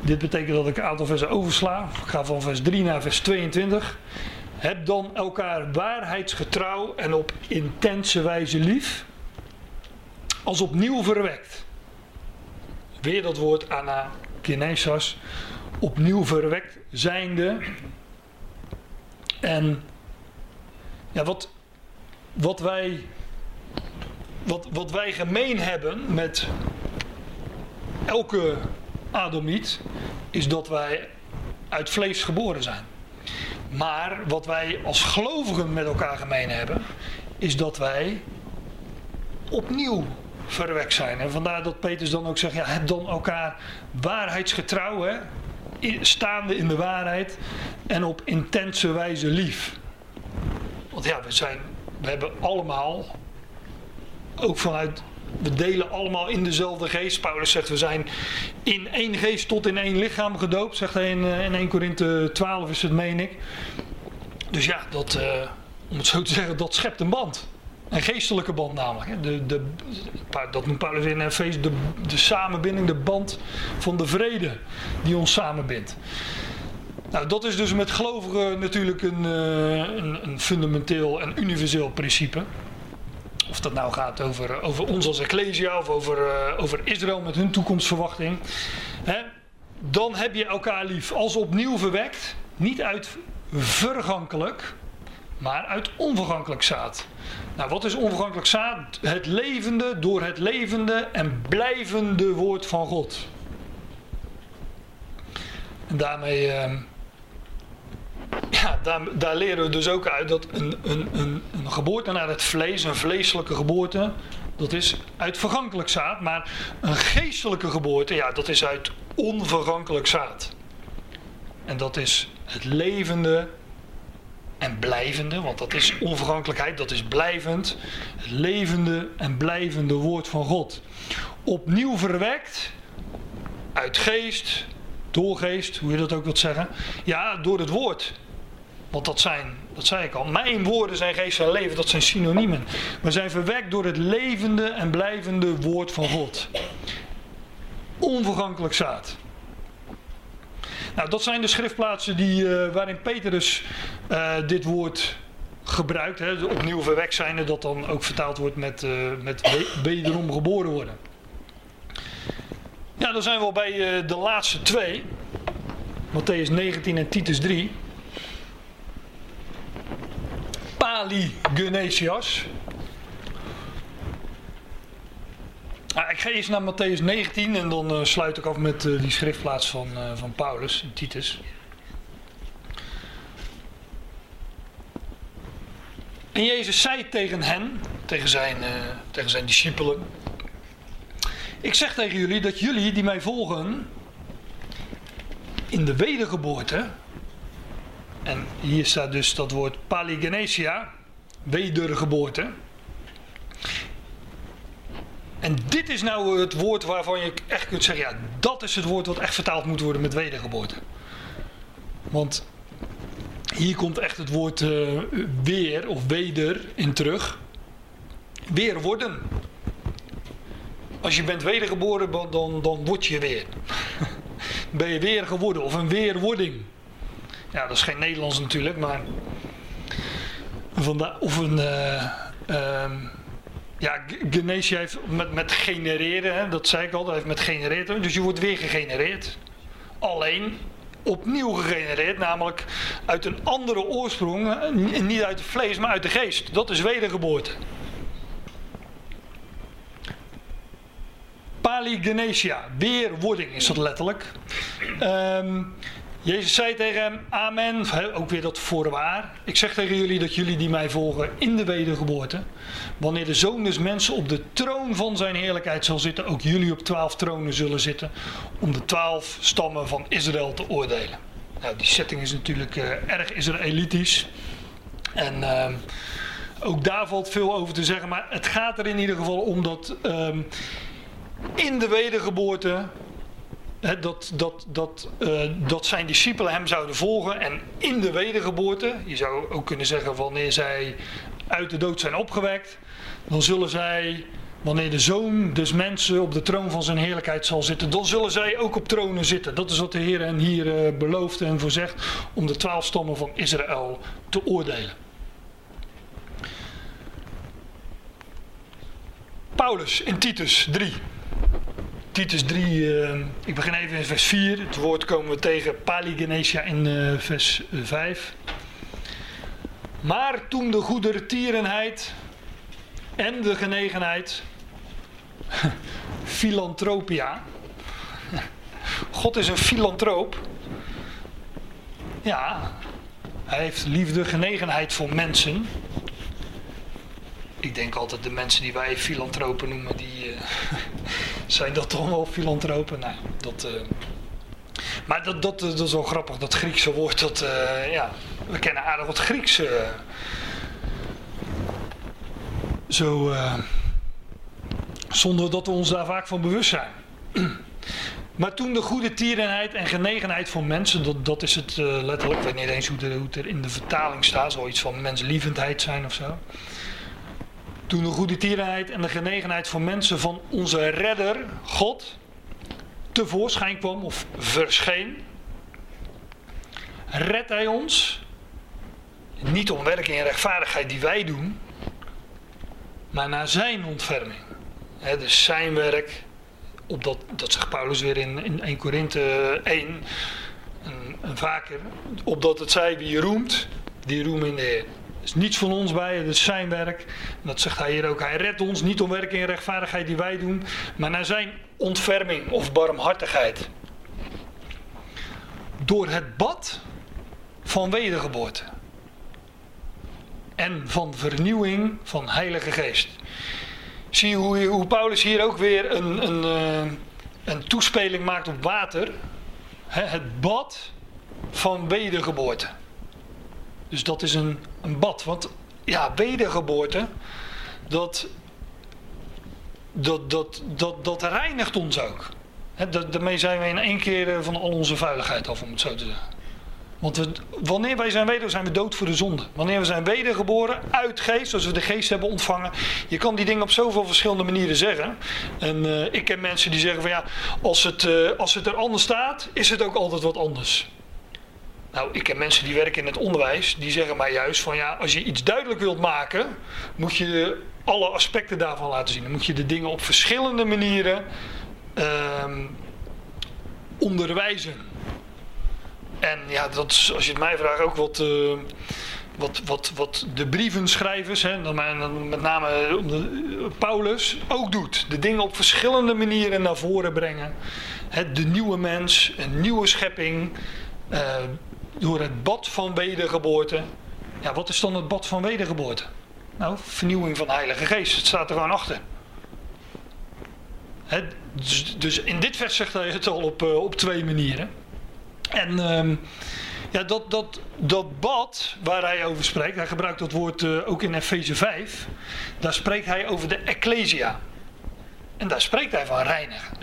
dit betekent dat ik een aantal versen oversla. Ik ga van vers 3 naar vers 22. Heb dan elkaar waarheidsgetrouw en op intense wijze lief. Als opnieuw verwekt. Weer dat woord anakinesis. Opnieuw verwekt zijnde. En ja, wat wat wij, wat, wat wij gemeen hebben met elke Adamiet, is dat wij uit vlees geboren zijn. Maar wat wij als gelovigen met elkaar gemeen hebben, is dat wij opnieuw verwekt zijn. En vandaar dat Petrus dan ook zegt, ja, heb dan elkaar waarheidsgetrouw, hè, staande in de waarheid en op intense wijze lief. Want ja, we zijn, we hebben allemaal, ook vanuit, we delen allemaal in dezelfde geest. Paulus zegt, we zijn in één geest tot in één lichaam gedoopt, zegt hij in, eh, in 1 Korinthe 12 is het, meen ik. Dus ja, dat, uh, om het zo te zeggen, dat schept een band. Een geestelijke band namelijk. De, de, dat noemt Paulus in Efeze de, de samenbinding, de band van de vrede die ons samenbindt. Nou, dat is dus met gelovigen natuurlijk een, eh, een, een, fundamenteel en universeel principe. Of dat nou gaat over, over ons als Ecclesia of over, uh, over Israël met hun toekomstverwachting. Hè? Dan heb je elkaar lief als opnieuw verwekt. Niet uit vergankelijk, maar uit onvergankelijk zaad. Nou, wat is onvergankelijk zaad? Het levende, door het levende en blijvende woord van God. En daarmee, uh, ja, daar, daar, leren we dus ook uit dat een, een, een, een geboorte naar het vlees, een vleeselijke geboorte, dat is uit vergankelijk zaad. Maar een geestelijke geboorte, ja, dat is uit onvergankelijk zaad. En dat is het levende en blijvende, want dat is onvergankelijkheid, dat is blijvend. Het levende en blijvende woord van God. Opnieuw verwekt uit geest, door geest, hoe je dat ook wilt zeggen. Ja, door het woord. Want dat zijn, dat zei ik al, mijn woorden zijn geest en leven, dat zijn synoniemen. We zijn verwekt door het levende en blijvende woord van God. Onvergankelijk zaad. Nou, dat zijn de schriftplaatsen die, uh, waarin Petrus uh, dit woord gebruikt. Hè, opnieuw verwekt zijnde, dat dan ook vertaald wordt met, uh, met wederom geboren worden. Ja, dan zijn we al bij de laatste twee. Matthäus 19 en Titus 3. Pali-Genesias. Nou, ik ga eerst naar Matthäus 19 en dan uh, sluit ik af met uh, die schriftplaats van, uh, van Paulus, Titus. En Jezus zei tegen hen, tegen zijn, tegen zijn discipelen: Ik zeg tegen jullie dat jullie die mij volgen in de wedergeboorte, en hier staat dus dat woord paligenesia, wedergeboorte. En dit is nou het woord waarvan je echt kunt zeggen, ja, dat is het woord wat echt vertaald moet worden met wedergeboorte. Want hier komt echt het woord uh, weer of weder in terug. Weer worden. Als je bent wedergeboren, dan, dan word je weer. [laughs] ben je weer geworden of een weerwording. Ja, dat is geen Nederlands natuurlijk, maar. Of een. Uh, um, ja, Genesia heeft met, met genereren, hè, dat zei ik al, dat heeft met genereren. Dus je wordt weer gegenereerd. Alleen opnieuw gegenereerd, namelijk uit een andere oorsprong, niet uit het vlees, maar uit de geest. Dat is wedergeboorte. Paligenesia, weerwording is dat letterlijk. Um, Jezus zei tegen hem, amen, ook weer dat voorwaar. Ik zeg tegen jullie dat jullie die mij volgen in de wedergeboorte, wanneer de zoon des mensen op de troon van zijn heerlijkheid zal zitten, ook jullie op twaalf tronen zullen zitten, om de twaalf stammen van Israël te oordelen. Nou, die setting is natuurlijk uh, erg Israëlitisch. En uh, ook daar valt veel over te zeggen, maar het gaat er in ieder geval om dat uh, in de wedergeboorte dat, dat, dat, uh, dat zijn discipelen hem zouden volgen en in de wedergeboorte, je zou ook kunnen zeggen wanneer zij uit de dood zijn opgewekt, dan zullen zij, wanneer de zoon des mensen op de troon van zijn heerlijkheid zal zitten, dan zullen zij ook op tronen zitten. Dat is wat de Heer hen hier uh, belooft en voorzegt om de twaalf stammen van Israël te oordelen. Paulus in Titus 3. Titus 3, uh, eh, ik begin even in vers 4. Het woord komen we tegen Paligenesia in uh, vers 5. Maar toen de goedertierenheid en de genegenheid, [laughs] filantropia. God is een filantroop. Ja, hij heeft liefde, genegenheid voor mensen. Ik denk altijd de mensen die wij filantropen noemen, die uh, [laughs] zijn dat toch wel filantropen. Nou, dat, uh, maar dat, dat, is wel grappig, dat Griekse woord, dat, uh, ja, we kennen aardig wat Grieks. zo, zonder dat we ons daar vaak van bewust zijn. [clears throat] Maar toen de goede tierenheid en genegenheid voor mensen, dat, dat is het letterlijk, ik weet niet eens hoe, hoe het er in de vertaling staat, zoiets van menslievendheid zijn of zo. Toen de goede tierenheid en de genegenheid voor mensen van onze redder, God, tevoorschijn kwam of verscheen, redt hij ons, niet om werken in rechtvaardigheid die wij doen, maar naar zijn ontferming. He, dus zijn werk, op dat, dat zegt Paulus weer in, in 1 Korinthe 1 en, en vaker, opdat het zij wie roemt, die roem in de Heer. Is niets van ons bij, het is zijn werk. Dat zegt hij hier ook. Hij redt ons niet om werken in rechtvaardigheid die wij doen, maar naar zijn ontferming of barmhartigheid. Door het bad van wedergeboorte. En van vernieuwing van Heilige Geest. Zie hoe, hoe Paulus hier ook weer een, een, eh, een toespeling maakt op water. Het bad van wedergeboorte. Dus dat is een, een bad. Want ja, wedergeboorte, dat, dat, dat, dat, dat reinigt ons ook. daarmee zijn we in één keer van al onze vuiligheid af, om het zo te zeggen. Want wanneer wij zijn weder, zijn we dood voor de zonde. Wanneer we zijn wedergeboren uit geest, zoals we de geest hebben ontvangen. Je kan die dingen op zoveel verschillende manieren zeggen. En uh, ik ken mensen die zeggen van ja, als het, uh, als het er anders staat, is het ook altijd wat anders. Nou, ik ken mensen die werken in het onderwijs, die zeggen mij juist van ja, als je iets duidelijk wilt maken, moet je alle aspecten daarvan laten zien. Dan moet je de dingen op verschillende manieren uh, onderwijzen. En ja, dat is, als je het mij vraagt, ook wat, uh, wat, wat, wat de brievenschrijvers, hè, met name Paulus, ook doet. De dingen op verschillende manieren naar voren brengen. Hè, de nieuwe mens, een nieuwe schepping, door het bad van wedergeboorte. Ja, wat is dan het bad van wedergeboorte? Nou, vernieuwing van de Heilige Geest. Het staat er gewoon achter. Dus, dus, in dit vers zegt hij het al op, uh, op twee manieren. En um, ja, dat, dat, dat bad waar hij over spreekt, hij gebruikt dat woord uh, ook in Efeze 5. Daar spreekt hij over de Ecclesia. En daar spreekt hij van reinigen.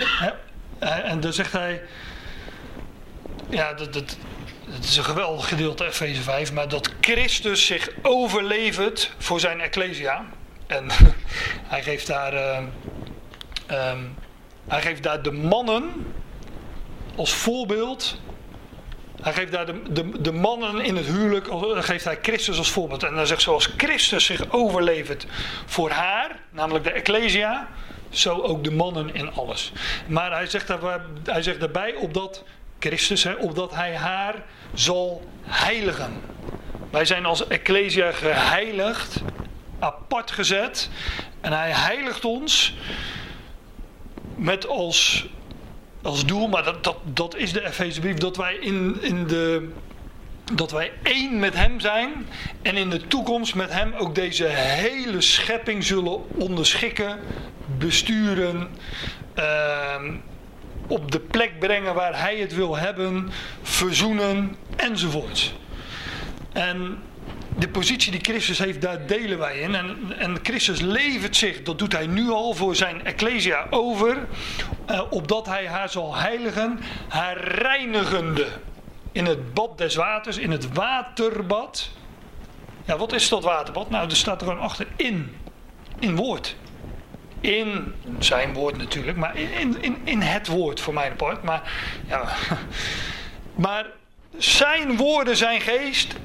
He, en daar zegt hij. Ja, dat, dat, het is een geweldig gedeelte Efeze 5, maar dat Christus zich overlevert voor zijn Ecclesia. En [laughs] hij geeft daar, uh, um, hij geeft daar de mannen als voorbeeld. Hij geeft daar de, de, de mannen in het huwelijk, geeft hij Christus als voorbeeld. En dan zegt zoals Christus zich overlevert voor haar, namelijk de Ecclesia, zo ook de mannen in alles. Maar hij zegt, daar, hij zegt daarbij opdat Christus, hè, opdat hij haar zal heiligen. Wij zijn als Ecclesia geheiligd, apart gezet. En hij heiligt ons met als, als doel, maar dat, dat, dat is de Efezebrief, dat wij in, in de dat wij één met Hem zijn en in de toekomst met Hem ook deze hele schepping zullen onderschikken, besturen, uh, op de plek brengen waar hij het wil hebben, verzoenen enzovoorts. En de positie die Christus heeft, daar delen wij in. En, en Christus levert zich, dat doet hij nu al, voor zijn Ecclesia over, eh, opdat hij haar zal heiligen, haar reinigende. In het bad des waters, in het waterbad. Ja, wat is dat waterbad? Nou, er staat er gewoon achter in. In woord in zijn woord natuurlijk, maar in, in, in het woord voor mijn part. Maar, ja, [laughs] maar zijn woorden zijn geest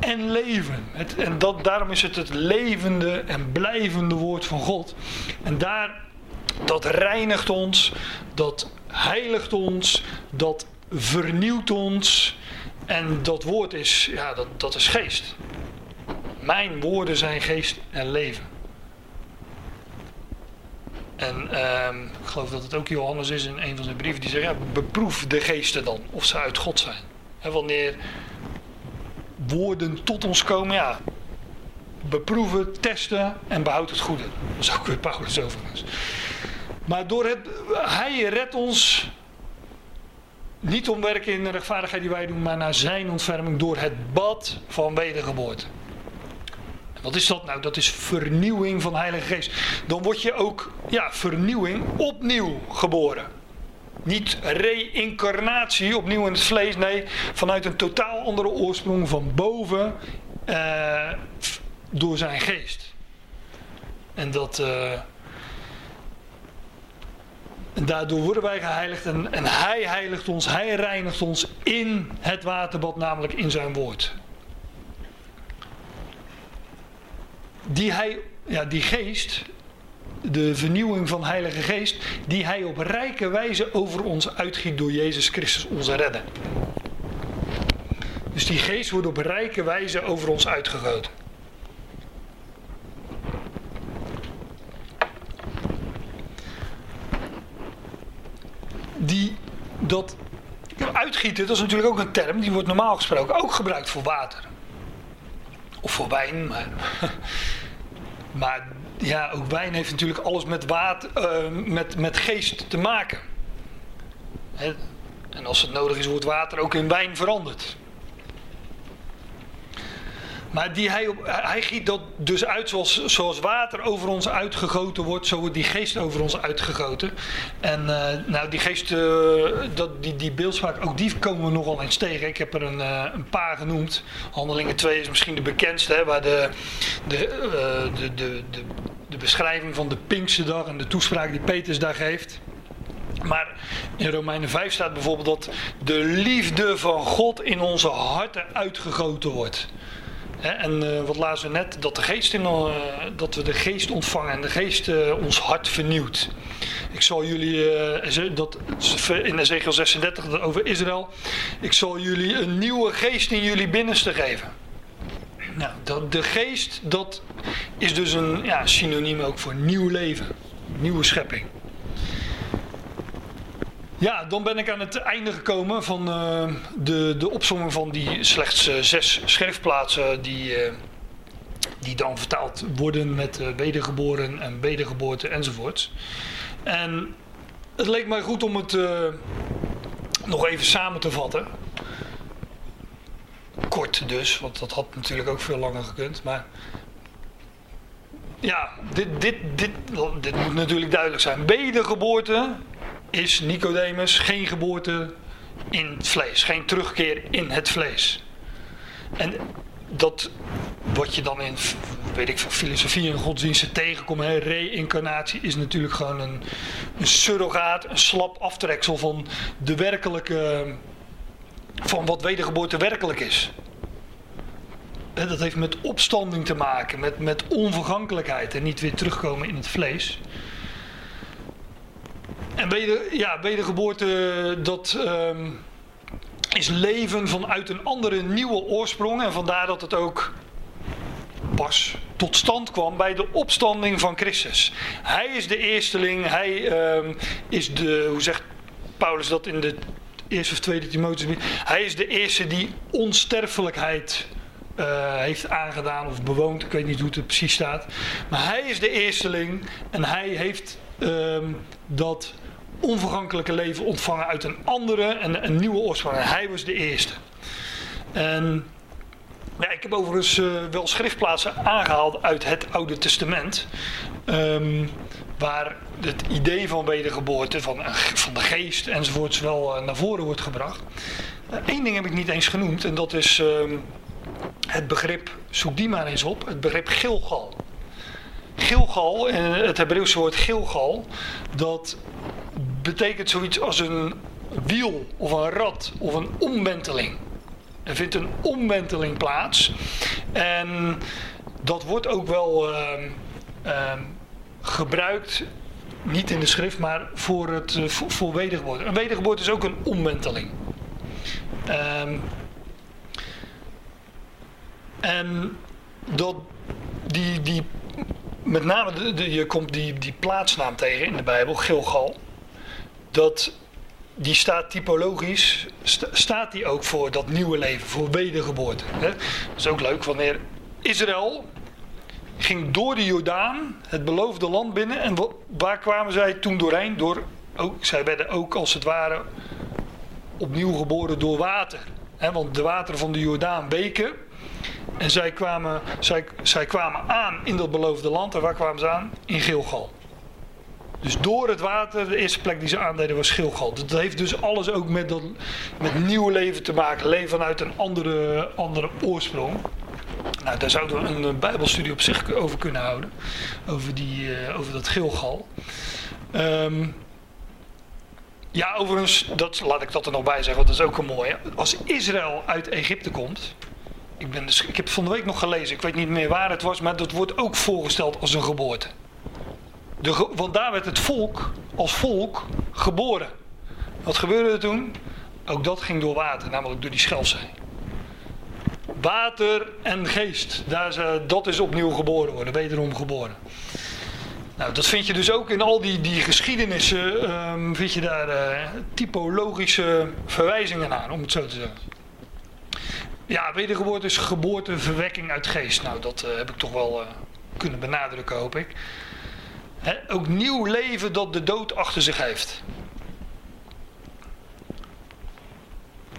en leven. Het, en dat, daarom is het het levende en blijvende woord van God. En daar, dat reinigt ons, dat heiligt ons, dat vernieuwt ons. En dat woord is, ja, dat, dat is geest. Mijn woorden zijn geest en leven. En uh, ik geloof dat het ook Johannes is in een van zijn brieven die zegt, ja, beproef de geesten dan, of ze uit God zijn. Wanneer woorden tot ons komen, ja, beproeven, testen en behoud het goede. Dat is ook weer Paulus overigens. Maar door het, hij redt ons niet om werken in de rechtvaardigheid die wij doen, maar naar zijn ontferming door het bad van wedergeboorte. Wat is dat nou? Dat is vernieuwing van de Heilige Geest. Dan word je ook, ja, vernieuwing opnieuw geboren. Niet reïncarnatie, opnieuw in het vlees. Nee, vanuit een totaal andere oorsprong van boven. Uh, door zijn geest. En dat. En daardoor worden wij geheiligd en, en hij heiligt ons, hij reinigt ons in het waterbad, namelijk in zijn woord. Die, hij, ja, die geest, de vernieuwing van Heilige Geest, die hij op rijke wijze over ons uitgiet door Jezus Christus, onze redder. Dus die geest wordt op rijke wijze over ons uitgegoten. Die, dat uitgieten, dat is natuurlijk ook een term, die wordt normaal gesproken ook gebruikt voor water. Of voor wijn, maar, [laughs] maar ja, ook wijn heeft natuurlijk alles met, water, uh, met, met geest te maken. En als het nodig is, wordt water ook in wijn veranderd. Maar die hij, hij giet dat dus uit zoals, zoals water over ons uitgegoten wordt. Zo wordt die geest over ons uitgegoten. En uh, nou, die geest, uh, dat, die, die beeldspraak, ook die komen we nogal eens tegen. Ik heb er een, uh, een paar genoemd. Handelingen 2 is misschien de bekendste. Hè, waar de, de, de, de, de, de beschrijving van de Pinksterdag en de toespraak die Petrus daar geeft. Maar in Romeinen 5 staat bijvoorbeeld dat de liefde van God in onze harten uitgegoten wordt en uh, wat lazen we net? Dat, de geest in, uh, dat we de geest ontvangen en de geest uh, ons hart vernieuwt. Ik zal jullie, dat in Ezekiel 36 dat over Israël, ik zal jullie een nieuwe geest in jullie binnenste geven. Nou, dat, de geest, dat is dus een ja, synoniem ook voor nieuw leven, nieuwe schepping. Ja, dan ben ik aan het einde gekomen van uh, de, de opzomming van die slechts uh, zes schriftplaatsen die, uh, die dan vertaald worden met wedergeboren en wedergeboorte enzovoorts. En het leek mij goed om het nog even samen te vatten. Kort dus, want dat had natuurlijk ook veel langer gekund. Maar ja, dit, dit, dit, dit moet natuurlijk duidelijk zijn. Wedergeboorte is Nicodemus geen geboorte in het vlees, geen terugkeer in het vlees. En dat wat je dan in, weet ik, filosofie en godsdiensten tegenkomt, reïncarnatie, is natuurlijk gewoon een, een surrogaat, een slap aftreksel van de werkelijke, van wat wedergeboorte werkelijk is. Dat heeft met opstanding te maken, met, met onvergankelijkheid en niet weer terugkomen in het vlees. En weder, ja, wedergeboorte, dat um, is leven vanuit een andere nieuwe oorsprong. En vandaar dat het ook pas tot stand kwam bij de opstanding van Christus. Hij is de eersteling, hij um, is de, hoe zegt Paulus dat in de eerste of tweede Timotheus? Hij is de eerste die onsterfelijkheid uh, heeft aangedaan of bewoond. Ik weet niet hoe het precies staat. Maar hij is de eersteling en hij heeft um, dat onvergankelijke leven ontvangen uit een andere en een nieuwe oorsprong. hij was de eerste. En ja, ik heb overigens uh, wel schriftplaatsen aangehaald uit het Oude Testament. Um, waar het idee van wedergeboorte, van, van de geest enzovoorts wel uh, naar voren wordt gebracht. Eén uh, ding heb ik niet eens genoemd en dat is um, het begrip, zoek die maar eens op, het begrip Gilgal. Gilgal, het Hebreeuwse woord Gilgal, dat betekent zoiets als een wiel of een rad of een omwenteling. Er vindt een omwenteling plaats. En dat wordt ook wel uh, uh, gebruikt, niet in de schrift, maar voor, het, uh, voor, voor. Een wedergeboorte is ook een omwenteling. Um, en dat, die, die, met name, de, je komt die, die plaatsnaam tegen in de Bijbel, Gilgal dat die staat typologisch, staat die ook voor dat nieuwe leven, voor wedergeboorte. Hè? Dat is ook leuk wanneer Israël ging door de Jordaan het beloofde land binnen. En waar kwamen zij toen doorheen? Door, ook, zij werden ook als het ware opnieuw geboren door water. want de wateren van de Jordaan weken. En zij kwamen, zij, zij kwamen aan in dat beloofde land. En waar kwamen ze aan? In Gilgal. Dus door het water, de eerste plek die ze aandeden was Gilgal. Dat heeft dus alles ook met, dat, met nieuw leven te maken. Leven vanuit een andere, andere oorsprong. Nou, daar zouden we een, bijbelstudie op zich over kunnen houden. Over, die, uh, over dat Gilgal. Um, ja, overigens, dat, laat ik dat er nog bij zeggen, want dat is ook een mooie. Als Israël uit Egypte komt. Ik, ben dus, ik heb van de week nog gelezen, ik weet niet meer waar het was, maar dat wordt ook voorgesteld als een geboorte. De, want daar werd het volk als volk geboren. Wat gebeurde er toen? Ook dat ging door water, namelijk door die Schelfzee. Water en geest, daar, dat is opnieuw geboren worden, wederom geboren. Nou, dat vind je dus ook in al die, die geschiedenissen, um, vind je daar uh, typologische verwijzingen aan, om het zo te zeggen. Ja, wedergeboorte is geboorte, verwekking uit geest. Nou, dat uh, heb ik toch wel kunnen benadrukken, hoop ik. Ook nieuw leven dat de dood achter zich heeft.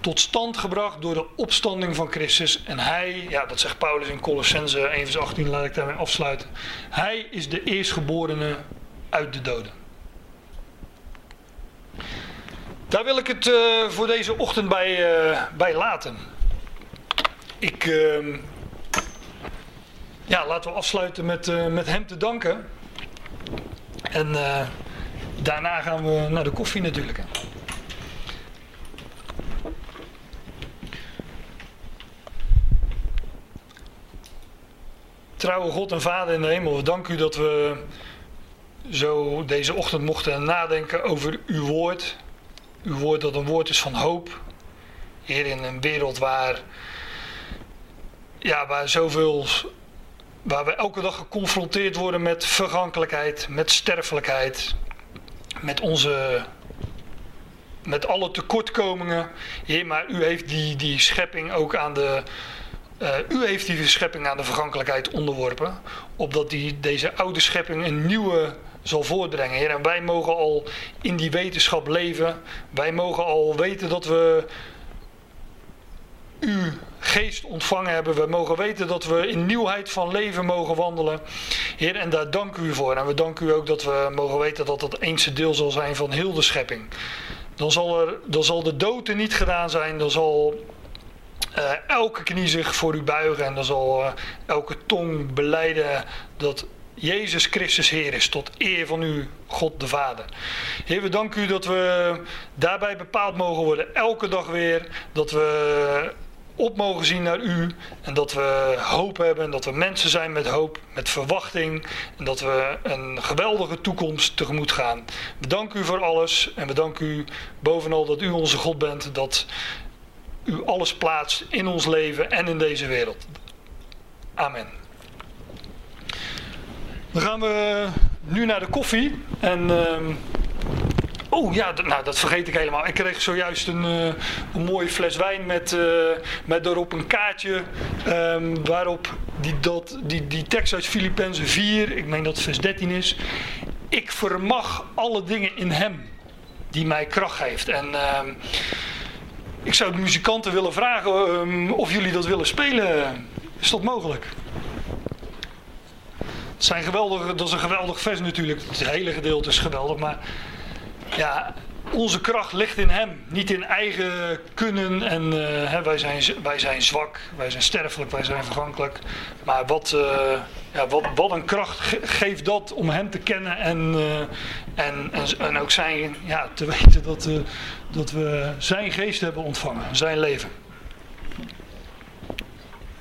tot stand gebracht door de opstanding van Christus. En hij, ja, dat zegt Paulus in Colossense 1 vers 18, laat ik daarmee afsluiten. Hij is de eerstgeborene uit de doden. Daar wil ik het uh, voor deze ochtend bij, uh, bij laten. Ik, uh, ja, laten we afsluiten met, uh, met hem te danken. En daarna gaan we naar de koffie natuurlijk. Hè. Trouwe God en Vader in de hemel, we danken u dat we zo deze ochtend mochten nadenken over uw woord. Uw woord dat een woord is van hoop. Heer, in een wereld waar, ja, waar zoveel, waar we elke dag geconfronteerd worden met vergankelijkheid, met sterfelijkheid, met onze, met alle tekortkomingen. Heer, maar u heeft die, die schepping ook aan de, uh, u heeft die schepping aan de vergankelijkheid onderworpen, opdat die, deze oude schepping een nieuwe zal voortbrengen. Heer, en wij mogen al in die wetenschap leven. Wij mogen al weten dat we uw geest ontvangen hebben. We mogen weten dat we in nieuwheid van leven mogen wandelen. Heer, en daar dank u voor. En we danken u ook dat we mogen weten dat dat het deel zal zijn van heel de schepping. Dan zal, er, dan zal de dood er niet gedaan zijn. Dan zal uh, elke knie zich voor u buigen en dan zal uh, elke tong beleiden dat Jezus Christus Heer is, tot eer van u, God de Vader. Heer, we danken u dat we daarbij bepaald mogen worden, elke dag weer, dat we op mogen zien naar u en dat we hoop hebben en dat we mensen zijn met hoop, met verwachting en dat we een geweldige toekomst tegemoet gaan. We u voor alles en we u bovenal dat u onze God bent, dat u alles plaatst in ons leven en in deze wereld. Amen. Dan gaan we nu naar de koffie. En. Uh, oh ja, nou, dat vergeet ik helemaal. Ik kreeg zojuist een, uh, een mooie fles wijn met, uh, met daarop een kaartje. Um, waarop die, dat, die, die tekst uit Filippenzen 4, ik meen dat vers 13 is. Ik vermag alle dingen in hem die mij kracht geeft. En. Uh, ik zou de muzikanten willen vragen um, of jullie dat willen spelen. Is dat mogelijk? Het zijn geweldige, dat is een geweldig vers natuurlijk. Het hele gedeelte is geweldig. Maar ja, onze kracht ligt in hem. Niet in eigen kunnen. En uh, hè, wij, zijn, wij zijn zwak. Wij zijn sterfelijk. Wij zijn vergankelijk. Maar wat, uh, ja, wat, wat een kracht geeft dat om hem te kennen. En, uh, en, en, en, ook zijn, ja, te [laughs] weten dat dat we zijn geest hebben ontvangen, zijn leven.